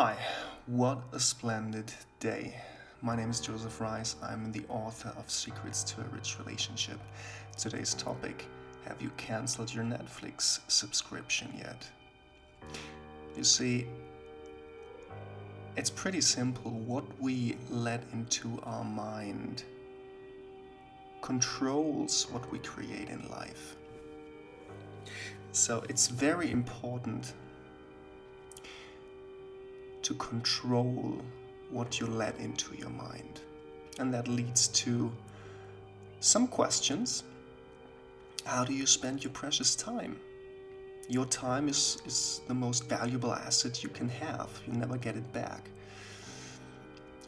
Hi, what a splendid day. My name is Joseph Rice. I'm the author of Secrets to a Rich Relationship. Today's topic Have you cancelled your Netflix subscription yet? You see, it's pretty simple. What we let into our mind controls what we create in life. So it's very important to control what you let into your mind. And that leads to some questions. How do you spend your precious time? Your time is, is the most valuable asset you can have. You never get it back.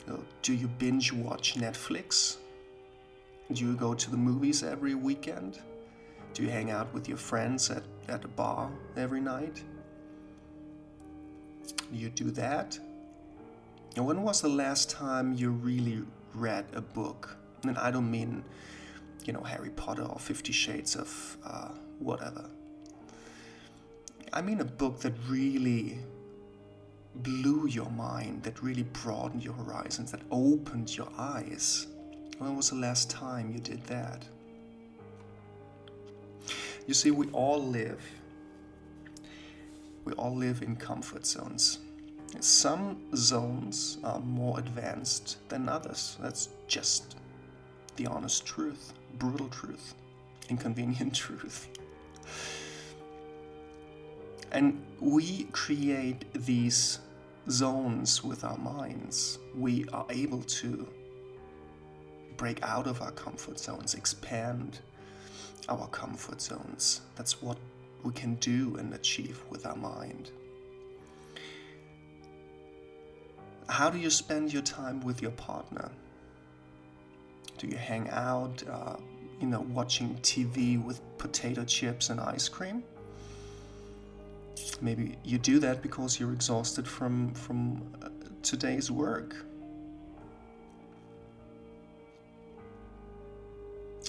Uh, do you binge watch Netflix? Do you go to the movies every weekend? Do you hang out with your friends at, at a bar every night? You do that? And when was the last time you really read a book? And I don't mean, you know, Harry Potter or Fifty Shades of uh, whatever. I mean a book that really blew your mind, that really broadened your horizons, that opened your eyes. When was the last time you did that? You see, we all live we all live in comfort zones. Some zones are more advanced than others. That's just the honest truth, brutal truth, inconvenient truth. And we create these zones with our minds. We are able to break out of our comfort zones, expand our comfort zones. That's what we can do and achieve with our mind. How do you spend your time with your partner? Do you hang out, uh, you know, watching TV with potato chips and ice cream? Maybe you do that because you're exhausted from from uh, today's work.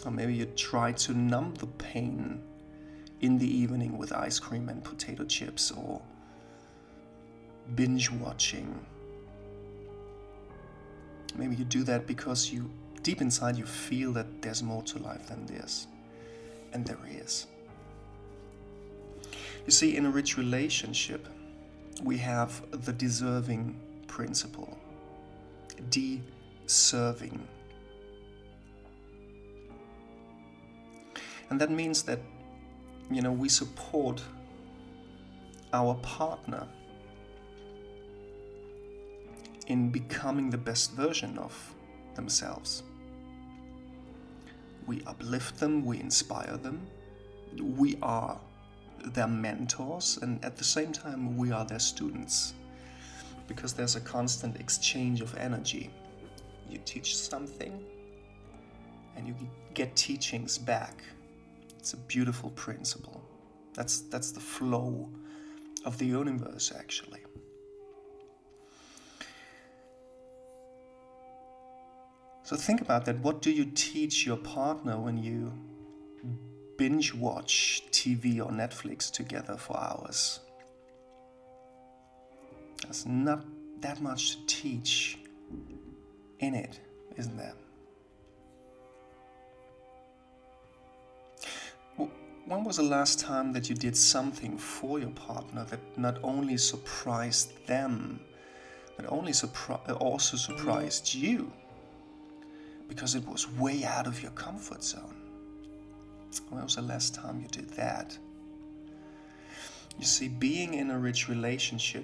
Or maybe you try to numb the pain in the evening with ice cream and potato chips or binge watching. Maybe you do that because you deep inside you feel that there's more to life than this. And there is. You see, in a rich relationship, we have the deserving principle. Deserving. And that means that you know, we support our partner in becoming the best version of themselves. We uplift them, we inspire them, we are their mentors, and at the same time, we are their students because there's a constant exchange of energy. You teach something, and you get teachings back it's a beautiful principle. That's, that's the flow of the universe, actually. So think about that. What do you teach your partner when you binge watch TV or Netflix together for hours? There's not that much to teach in it, isn't there? When was the last time that you did something for your partner that not only surprised them, but only surpri- uh, also surprised you? Because it was way out of your comfort zone. When was the last time you did that? You see, being in a rich relationship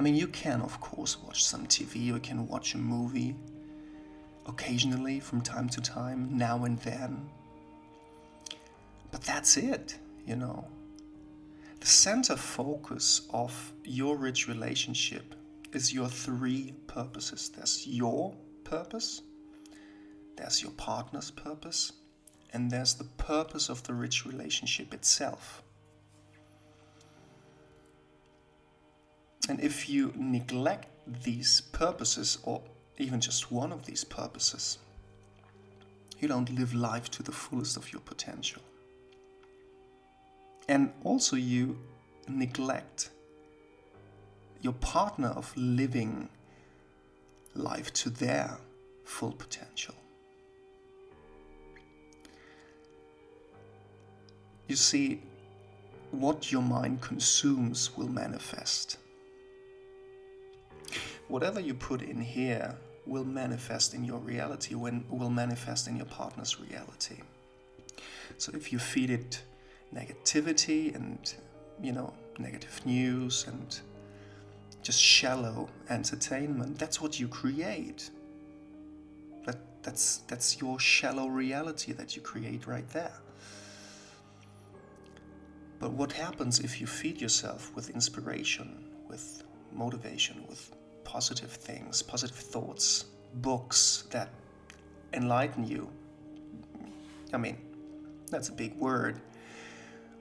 I mean, you can, of course, watch some TV, you can watch a movie occasionally from time to time, now and then. That's it, you know. The center focus of your rich relationship is your three purposes there's your purpose, there's your partner's purpose, and there's the purpose of the rich relationship itself. And if you neglect these purposes, or even just one of these purposes, you don't live life to the fullest of your potential. And also, you neglect your partner of living life to their full potential. You see, what your mind consumes will manifest. Whatever you put in here will manifest in your reality, when will manifest in your partner's reality. So if you feed it negativity and you know negative news and just shallow entertainment, that's what you create. That that's that's your shallow reality that you create right there. But what happens if you feed yourself with inspiration, with motivation, with positive things, positive thoughts, books that enlighten you? I mean, that's a big word,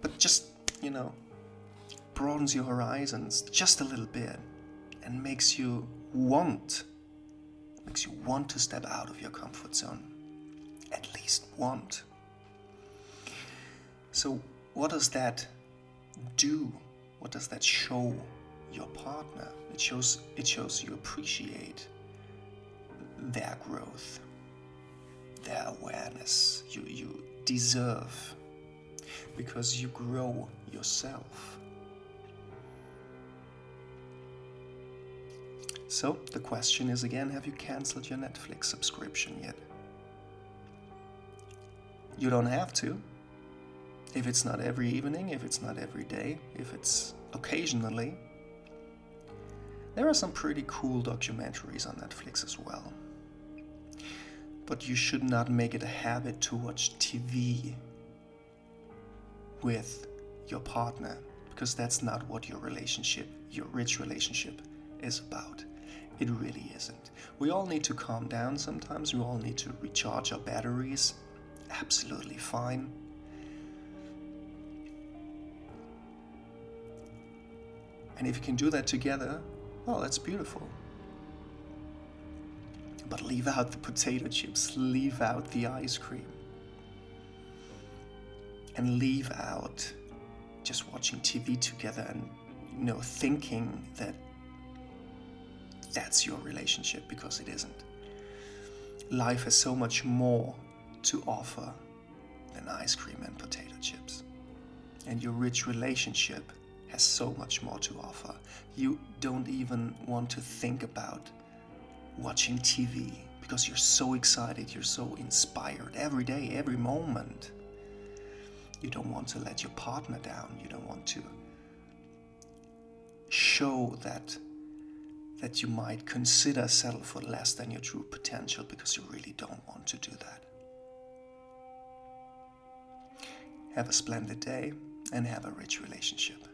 but just, you know, broadens your horizons just a little bit and makes you want, makes you want to step out of your comfort zone. At least want. So, what does that do? What does that show your partner? It shows it shows you appreciate their growth, their awareness. You you deserve because you grow yourself. So the question is again have you cancelled your Netflix subscription yet? You don't have to. If it's not every evening, if it's not every day, if it's occasionally. There are some pretty cool documentaries on Netflix as well. But you should not make it a habit to watch TV with your partner because that's not what your relationship, your rich relationship, is about. It really isn't. We all need to calm down sometimes, we all need to recharge our batteries. Absolutely fine. And if you can do that together, well, that's beautiful. But leave out the potato chips, leave out the ice cream, and leave out just watching TV together and you know thinking that that's your relationship because it isn't. Life has so much more to offer than ice cream and potato chips. And your rich relationship has so much more to offer. You don't even want to think about watching TV because you're so excited, you're so inspired every day, every moment. You don't want to let your partner down. You don't want to show that that you might consider settle for less than your true potential because you really don't want to do that. Have a splendid day and have a rich relationship.